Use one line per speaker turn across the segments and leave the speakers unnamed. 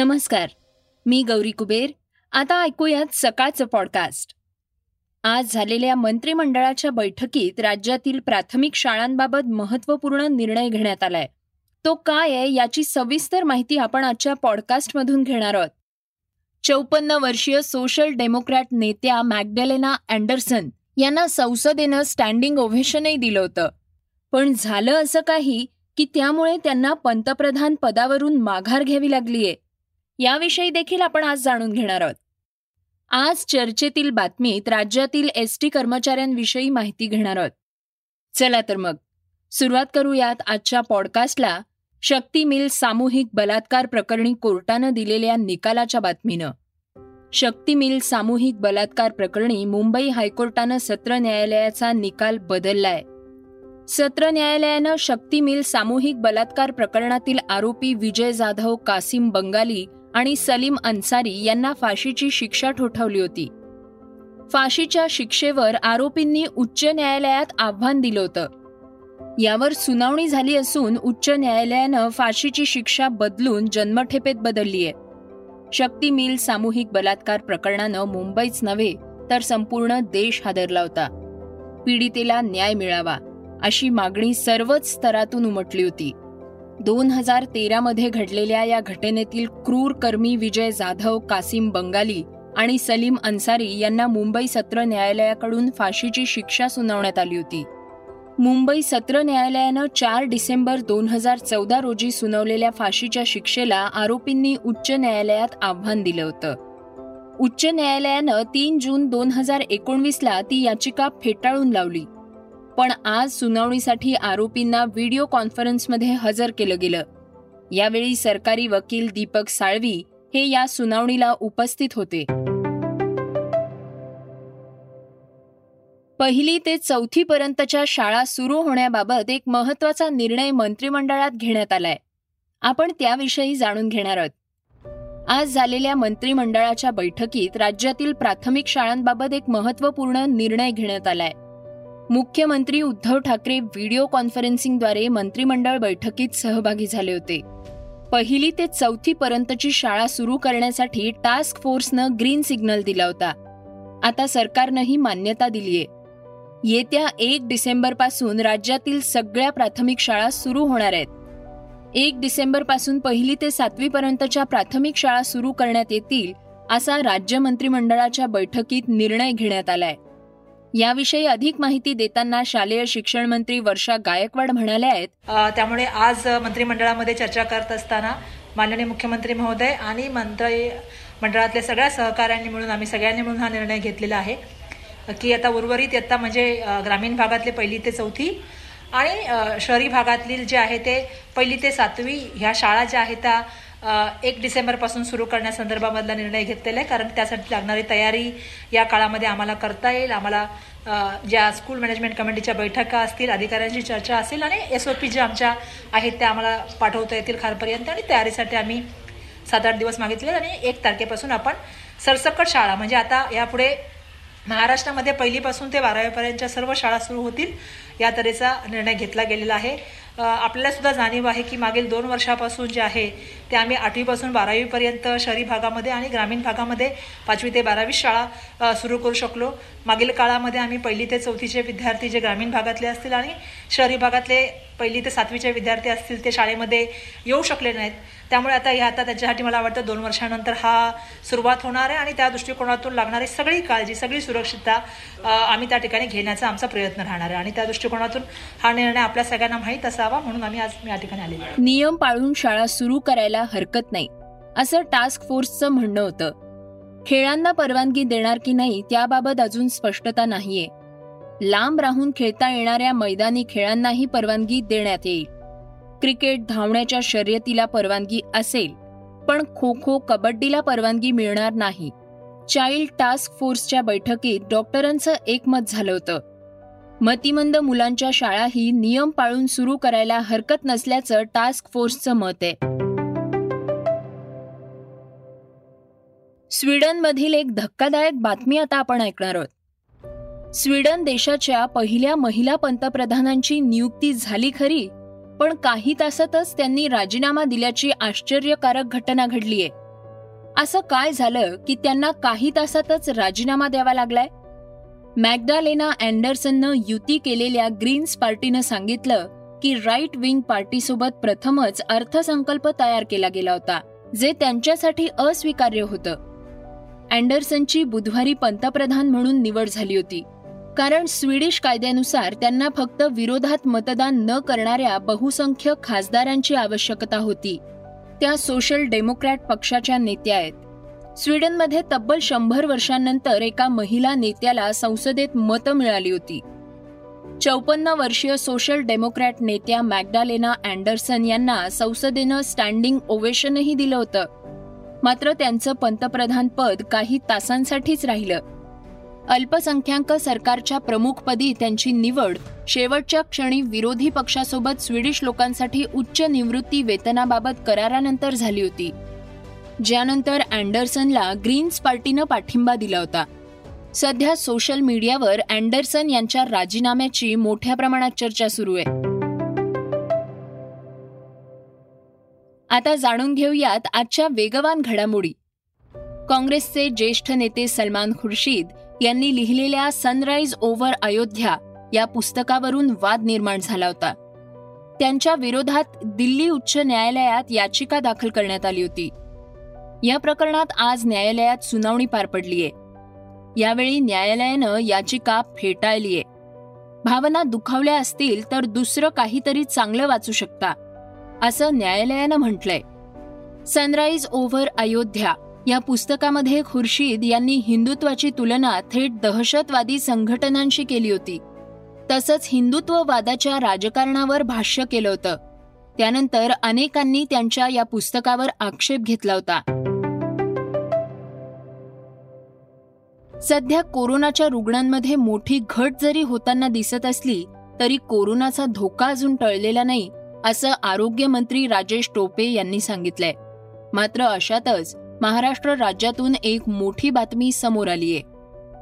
नमस्कार मी गौरी कुबेर. आता ऐकूयात सकाळचं पॉडकास्ट आज झालेल्या मंत्रिमंडळाच्या बैठकीत राज्यातील प्राथमिक शाळांबाबत महत्त्वपूर्ण निर्णय घेण्यात आलाय. तो काय आहे याची सविस्तर माहिती आपण आजच्या पॉडकास्टमधून घेणार आहोत. चौपन्न वर्षीय सोशल डेमोक्रॅट नेत्या मॅगडेलेना अँडरसन यांना संसदेनं स्टँडिंग ओव्हेशनही दिलं होतं. पण झालं असं काही की त्यामुळे त्यांना पंतप्रधान पदावरून माघार घ्यावी लागलीये. याविषयी देखील आपण आज जाणून घेणार आहोत. आज चर्चेतील बातमीत राज्यातील एस टी कर्मचाऱ्यांविषयी माहिती घेणार आहोत. चला तर मग सुरुवात करूयात आजच्या पॉडकास्टला शक्ती मिल सामूहिक बलात्कार प्रकरणी कोर्टानं दिलेल्या निकालाच्या बातमीनं. शक्ती मिल सामूहिक बलात्कार प्रकरणी मुंबई हायकोर्टानं सत्र न्यायालयाचा निकाल बदललाय. सत्र न्यायालयानं शक्ती मिल सामूहिक बलात्कार प्रकरणातील आरोपी विजय जाधव कासिम बंगाली आणि सलीम अन्सारी यांना फाशीची शिक्षा ठोठावली होती. फाशीच्या शिक्षेवर आरोपींनी उच्च न्यायालयात आव्हान दिलं होतं. यावर सुनावणी झाली असून उच्च न्यायालयानं फाशीची शिक्षा बदलून जन्मठेपेत बदलली आहे. शक्ती मिल सामूहिक बलात्कार प्रकरणानं मुंबईच नव्हे तर संपूर्ण देश हादरला होता. पीडितेला न्याय मिळावा अशी मागणी सर्वच स्तरातून उमटली होती. दोन हजार तेरामध्ये घडलेल्या या घटनेतील क्रूर कर्मी विजय जाधव कासिम बंगाली आणि सलीम अन्सारी यांना मुंबई सत्र न्यायालयाकडून फाशीची शिक्षा सुनावण्यात आली होती. मुंबई सत्र न्यायालयानं चार डिसेंबर दोन हजार चौदा रोजी सुनावलेल्या फाशीच्या शिक्षेला आरोपींनी उच्च न्यायालयात आव्हान दिलं होतं. उच्च न्यायालयानं तीन जून दोन हजार एकोणवीसला ती याचिका फेटाळून लावली. पण आज सुनावणीसाठी आरोपींना व्हिडिओ कॉन्फरन्समध्ये हजर केलं गेलं. यावेळी सरकारी वकील दीपक साळवी हे या सुनावणीला उपस्थित होते. पहिली ते चौथी पर्यंतच्या शाळा सुरू होण्याबाबत एक महत्त्वाचा निर्णय मंत्रिमंडळात घेण्यात आलाय. आपण त्याविषयी जाणून घेणार आहोत. आज झालेल्या मंत्रिमंडळाच्या बैठकीत राज्यातील प्राथमिक शाळांबाबत एक महत्त्वपूर्ण निर्णय घेण्यात आलाय. मुख्यमंत्री उद्धव ठाकरे व्हिडिओ कॉन्फरन्सिंगद्वारे मंत्रिमंडळ बैठकीत सहभागी झाले होते. पहिली ते चौथी पर्यंतची शाळा सुरू करण्यासाठी टास्क फोर्सनं ग्रीन सिग्नल दिला होता. आता सरकारनंही मान्यता दिलीये येत्या एक डिसेंबरपासून राज्यातील सगळ्या प्राथमिक शाळा सुरू होणार आहेत. एक डिसेंबरपासून पहिली ते सातवीपर्यंतच्या प्राथमिक शाळा सुरू करण्यात येतील असा राज्य मंत्रिमंडळाच्या बैठकीत निर्णय घेण्यात आलाय. याविषयी अधिक माहिती देताना शालेय शिक्षण मंत्री वर्षा गायकवाड म्हणाल्या आहेत.
त्यामुळे आज मंत्रिमंडळामध्ये चर्चा करत असताना माननीय मुख्यमंत्री महोदय आणि मंत्री मंडळातल्या सगळ्या सहकाऱ्यांनी मिळून आम्ही सगळ्यांनी मिळून हा निर्णय घेतलेला आहे. की आता उर्वरित इयत्ता म्हणजे ग्रामीण भागातले पहिली ते चौथी आणि शहरी भागातील जे आहे ते पहिली ते सातवी ह्या शाळा ज्या आहेत त्या एक डिसेंबरपासून सुरू करण्यासंदर्भामधला निर्णय घेतलेला आहे कारण त्यासाठी लागणारी तयारी या काळामध्ये आम्हाला करता येईल. आम्हाला ज्या स्कूल मॅनेजमेंट कमिटीच्या बैठका असतील अधिकाऱ्यांची चर्चा असेल आणि एस ओ पी ज्या आमच्या आहेत त्या आम्हाला पाठवता येतील खालपर्यंत आणि तयारीसाठी आम्ही सात आठ दिवस मागितले आणि एक तारखेपासून आपण सरसकट शाळा म्हणजे आता यापुढे महाराष्ट्रामध्ये पहिलीपासून ते बारावीपर्यंतच्या सर्व शाळा सुरू होतील या तऱ्हेचा निर्णय घेतला गेलेला आहे. आपल्याला सुद्धा जाणीव आहे की मागील दोन वर्षापासून जे आहे ते आम्ही आठवीपासून बारावीपर्यंत शहरी भागामध्ये आणि ग्रामीण भागामध्ये पाचवी ते बारावी शाळा सुरू करू शकलो. मागील काळामध्ये आम्ही पहिली ते चौथीचे विद्यार्थी जे ग्रामीण भागातले असतील आणि शहरी भागातले पहिली ते सातवीचे विद्यार्थी असतील ते शाळेमध्ये येऊ शकले नाहीत. त्यामुळे आता हे आता त्याच्यासाठी मला वाटतं दोन वर्षानंतर हा सुरुवात होणार आहे आणि त्या दृष्टिकोनातून लागणारी सगळी काळजी सगळी सुरक्षितता आम्ही त्या ठिकाणी घेण्याचा आमचा प्रयत्न राहणार आहे. आणि त्या दृष्टिकोनातून हा निर्णय आपल्या सगळ्यांना माहीत असावा म्हणून आम्ही आज या ठिकाणी आले
नियम पाळून शाळा सुरू करायला हरकत नाही असं टास्क फोर्सचं म्हणणं होतं. खेळांना परवानगी देणार की नाही त्याबाबत अजून स्पष्टता नाहीये. लांब राहून खेळता येणाऱ्या मैदानी खेळांनाही परवानगी देण्यात येईल. क्रिकेट धावण्याच्या शर्यतीला परवानगी असेल पण खो खो कबड्डीला परवानगी मिळणार नाही. चाइल्ड टास्क फोर्सच्या बैठकीत डॉक्टरांचं एकमत झालं होतं. मतिमंद मुलांच्या शाळाही नियम पाळून सुरू करायला हरकत नसल्याचं टास्क फोर्सचं मत आहे. स्वीडनमधील एक धक्कादायक बातमी आता आपण ऐकणार आहोत. स्वीडन देशाच्या पहिल्या महिला पंतप्रधानांची नियुक्ती झाली खरी पण काही तासातच त्यांनी राजीनामा दिल्याची आश्चर्यकारक घटना घडलीय. असं काय झालं की त्यांना काही तासातच राजीनामा द्यावा लागलाय? मॅगडालेना अँडरसननं युती केलेल्या ग्रीन्स पार्टीनं सांगितलं की राईट विंग पार्टीसोबत प्रथमच अर्थसंकल्प तयार केला गेला होता जे त्यांच्यासाठी अस्वीकार्य होतं. अँडरसनची बुधवारी पंतप्रधान म्हणून निवड झाली होती. कारण स्वीडिश कायद्यानुसार त्यांना फक्त विरोधात मतदान न करणाऱ्या बहुसंख्य खासदारांची आवश्यकता होती. त्या सोशल डेमोक्रॅट पक्षाच्या नेत्या आहेत. स्वीडनमध्ये तब्बल शंभर वर्षांनंतर एका महिला नेत्याला संसदेत मतं मिळाली होती. चौपन्न वर्षीय सोशल डेमोक्रॅट नेत्या मॅगडालेना अँडरसन यांना संसदेनं स्टँडिंग ओवेशनही दिलं होतं. मात्र त्यांचं पंतप्रधान पद काही तासांसाठीच राहिलं. अल्पसंख्याक सरकारच्या प्रमुखपदी त्यांची निवड. शेवटच्या क्षणी विरोधी पक्षासोबत स्वीडिश लोकांसाठी उच्च निवृत्ती वेतनाबाबत करारानंतर झाली होती. ज्यानंतर अँडरसनला ग्रीन्स पार्टीनं पाठिंबा दिला होता. सध्या सोशल मीडियावर अँडरसन यांच्या राजीनाम्याची मोठ्या प्रमाणात चर्चा सुरू आहे. आता जाणून घेऊयात आजच्या वेगवान घडामोडी. काँग्रेसचे ज्येष्ठ नेते सलमान खुर्शीद यांनी लिहिलेल्या सनराईज ओव्हर अयोध्या या पुस्तकावरून वाद निर्माण झाला होता. त्यांच्या विरोधात दिल्ली उच्च न्यायालयात याचिका दाखल करण्यात आली होती. या प्रकरणात आज न्यायालयात सुनावणी पार पडलीये. यावेळी न्यायालयानं याचिका फेटाळलीये. भावना दुखावल्या असतील तर दुसरं काहीतरी चांगलं वाचू शकता असं न्यायालयानं म्हटलंय. सनराईज ओव्हर अयोध्या या पुस्तकामध्ये खुर्शीद यांनी हिंदुत्वाची तुलना थेट दहशतवादी संघटनांशी केली होती. तसंच हिंदुत्ववादाच्या राजकारणावर भाष्य केलं होतं. त्यानंतर अनेकांनी त्यांच्या या पुस्तकावर आक्षेप घेतला होता. सध्या कोरोनाच्या रुग्णांमध्ये मोठी घट जरी होताना दिसत असली तरी कोरोनाचा धोका अजून टळलेला नाही असं आरोग्यमंत्री राजेश टोपे यांनी सांगितलंय. मात्र अशातच महाराष्ट्र राज्यातून एक मोठी बातमी समोर आलीय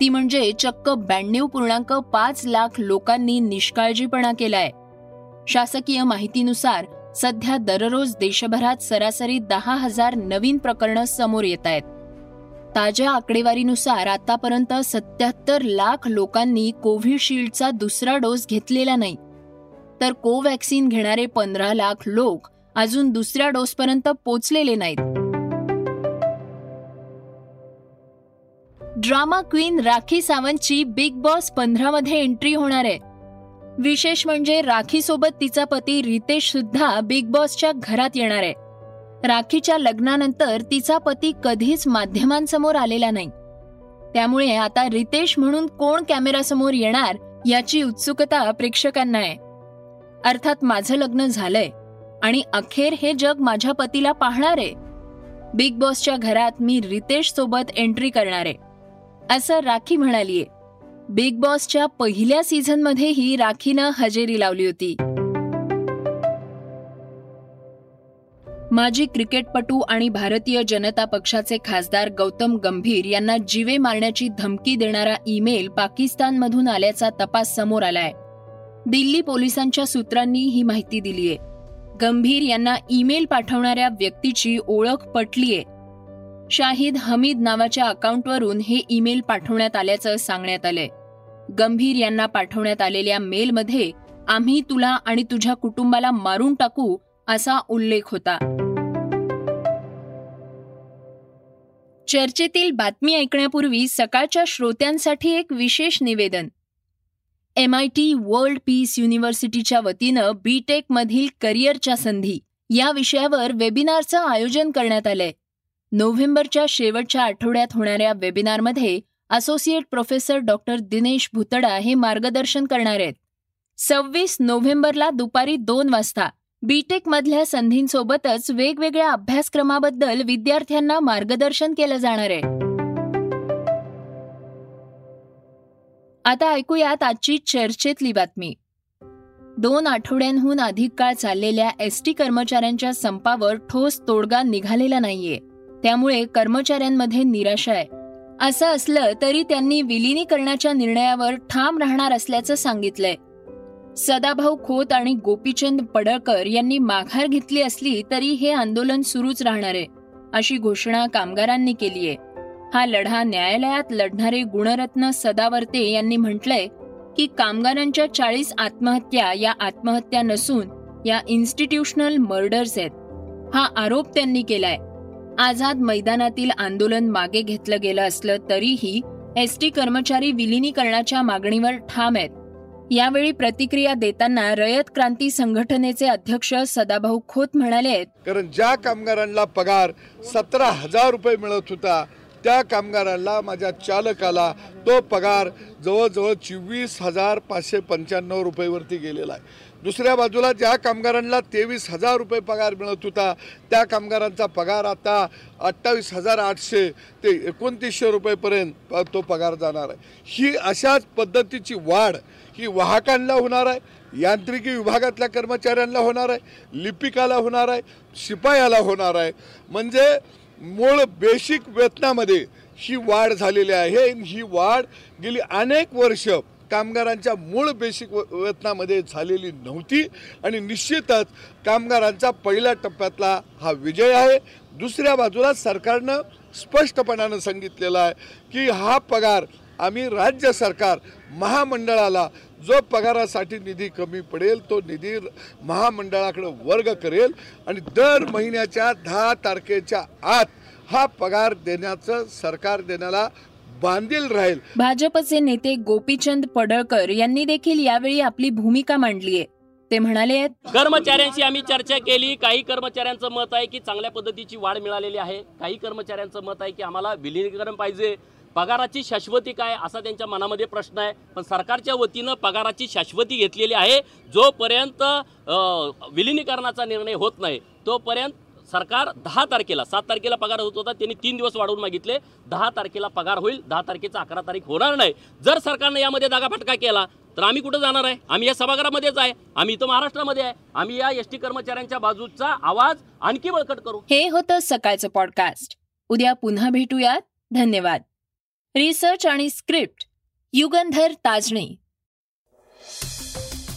ती म्हणजे चक्क ब्याण्णव पूर्णांक पाच लाख लोकांनी निष्काळजीपणा केलाय. शासकीय माहितीनुसार सध्या दररोज देशभरात सरासरी दहा हजार नवीन प्रकरणं समोर येत आहेत. ताज्या आकडेवारीनुसार आतापर्यंत सत्याहत्तर लाख लोकांनी कोव्हिशिल्डचा दुसरा डोस घेतलेला नाही. तर कोवॅक्सिन घेणारे पंधरा लाख लोक अजून दुसऱ्या डोसपर्यंत पोचलेले नाहीत. ड्रामा क्वीन राखी सावंतची बिग बॉस पंधरामध्ये एंट्री होणार आहे. विशेष म्हणजे राखीसोबत तिचा पती रितेश सुद्धा बिग बॉसच्या घरात येणार आहे. राखीच्या लग्नानंतर तिचा पती कधीच माध्यमांसमोर आलेला नाही. त्यामुळे आता रितेश म्हणून कोण कॅमेरासमोर येणार याची उत्सुकता प्रेक्षकांना आहे. अर्थात माझं लग्न झालंय आणि अखेर हे जग माझ्या पतीला पाहणार आहे. बिग बॉसच्या घरात मी रितेश सोबत एंट्री करणार आहे. असं राखी म्हणालीये. बिग बॉसच्या पहिल्या सीझनमध्येही राखीनं हजेरी लावली होती. माजी क्रिकेटपटू आणि भारतीय जनता पक्षाचे खासदार गौतम गंभीर यांना जीवे मारण्याची धमकी देणारा ईमेल पाकिस्तानमधून आल्याचा तपास समोर आलाय. दिल्ली पोलिसांच्या सूत्रांनी ही माहिती दिलीय. गंभीर यांना ईमेल पाठवणाऱ्या व्यक्तीची ओळख पटलीये. शाहिद हमीद नावाच्या अकाउंटवरून हे ईमेल पाठवण्यात आल्याचं सांगण्यात आलंय. गंभीर यांना पाठवण्यात आलेल्या मेलमध्ये आम्ही तुला आणि तुझ्या कुटुंबाला मारून टाकू असा उल्लेख होता. चर्चेतील बातमी ऐकण्यापूर्वी सकाळच्या श्रोत्यांसाठी एक विशेष निवेदन. M I T world peace युनिव्हर्सिटीच्या वतीनं बी मधील करिअरच्या संधी या विषयावर वेबिनारचं आयोजन करण्यात आलंय. नोव्हेंबरच्या शेवटच्या आठवड्यात होणाऱ्या वेबिनारमध्ये associate professor doctor Dinesh Bhutada हे मार्गदर्शन करणार आहेत. सव्वीस नोव्हेंबरला दुपारी दोन वाजता बीटेक मधल्या संधींसोबतच वेगवेगळ्या अभ्यासक्रमाबद्दल विद्यार्थ्यांना मार्गदर्शन केलं जाणार आहे. आता ऐकूयात आजची चर्चेतली बातमी. दोन आठवड्यांहून अधिक काळ चाललेल्या एस टी कर्मचाऱ्यांच्या संपावर ठोस तोडगा निघालेला नाहीये. त्यामुळे कर्मचाऱ्यांमध्ये निराशा आहे. असं असलं तरी त्यांनी विलिनीकरणाच्या निर्णयावर ठाम राहणार असल्याचं सांगितलंय. सदाभाऊ खोत आणि गोपीचंद पडळकर यांनी माघार घेतली असली तरी हे आंदोलन सुरूच राहणार आहे अशी घोषणा कामगारांनी केलीय हा लढा न्यायालयात लढणारे गुणरत्न सदावर्ते यांनी म्हटलंय की कामगारांच्या चाळीस आत्महत्या या आत्महत्या नसून या इन्स्टिट्यूशनल मर्डर्स आहेत. हा आरोप त्यांनी केलाय. आझाद मैदानातील आंदोलन मागे घेतलं गेलं असलं तरीही एस टी कर्मचारी विलिनीकरणाच्या मागणीवर ठाम आहेत. यावेळी प्रतिक्रिया देताना रयत क्रांती संघटनेचे अध्यक्ष सदाभाऊ खोत म्हणाले आहेत
कारण ज्या कामगारांना पगार सतरा हजार रुपये मिळत होता त्या कामगारांना माझ्या चालकाला तो पगार जवळजवळ चोवीस हजार पाचशे पंच्याण्णव रुपयेवरती गेलेला आहे. दुसऱ्या बाजूला ज्या कामगारांना तेवीस हजार रुपये पगार मिळत होता त्या कामगारांचा पगार आता अठ्ठावीस हजार आठशे ते एकोणतीसशे रुपयेपर्यंत तो पगार जाणार आहे. ही अशाच पद्धतीची वाढ ही वाहकांना होणार आहे यांत्रिकी विभागातल्या कर्मचाऱ्यांना होणार आहे लिपिकाला होणार आहे शिपायाला होणार आहे. म्हणजे मूळ बेसिक वेतनामध्ये ही वाढ झालेली आहे ही वाढ गेली अनेक वर्ष कामगारांच्या मूळ बेसिक वेतनामध्ये झालेली नव्हती आणि निश्चितच कामगारांचा पहिल्या टप्प्यातला हा विजय आहे. दुसऱ्या बाजूला सरकारनं स्पष्टपणानं सांगितलेलं आहे की हा पगार आम्ही राज्य सरकार महामंडळाला जो पगारासाठी निधी कमी पडेल तो निधी महामंडळाकडे वर्ग करेल आणि दर महिन्याच्या दहा तारखेच्या आत हा पगार देण्याचं सरकार देण्याला बांधील राहील.
भाजपचे नेते गोपीचंद पडळकर यांनी देखील यावेळी आपली भूमिका मांडलीय. ते म्हणाले
कर्मचाऱ्यांशी आम्ही चर्चा केली. काही कर्मचाऱ्यांचं मत आहे की चांगल्या पद्धतीची वाढ मिळालेली आहे. काही कर्मचाऱ्यांचं मत आहे की आम्हाला विलिनीकरण पाहिजे. पगाराची शाश्वती काय असा त्यांच्या मनामध्ये प्रश्न आहे. पण सरकारच्या वतीनं पगाराची शाश्वती घेतलेली आहे. जोपर्यंत विलिनीकरणाचा निर्णय होत नाही तोपर्यंत सरकार दहा तारखेला सात तारखेला पगार होत होता त्यांनी तीन दिवस वाढवून मागितले. दहा तारखेला पगार होईल दहा तारखेचा अकरा तारीख होणार नाही. जर सरकारने यामध्ये दागाफटका केला तर आम्ही कुठं जाणार आहे? आम्ही या सभागृहामध्येच आहे. आम्ही इथं महाराष्ट्रामध्ये आहे. आम्ही या एसटी कर्मचाऱ्यांच्या बाजूचा आवाज आणखी बळकट करू.
हे होतं सकाळचं पॉडकास्ट उद्या पुन्हा भेटूयात. धन्यवाद. रिसर्च आणि स्क्रिप्ट युगंधर ताजणे.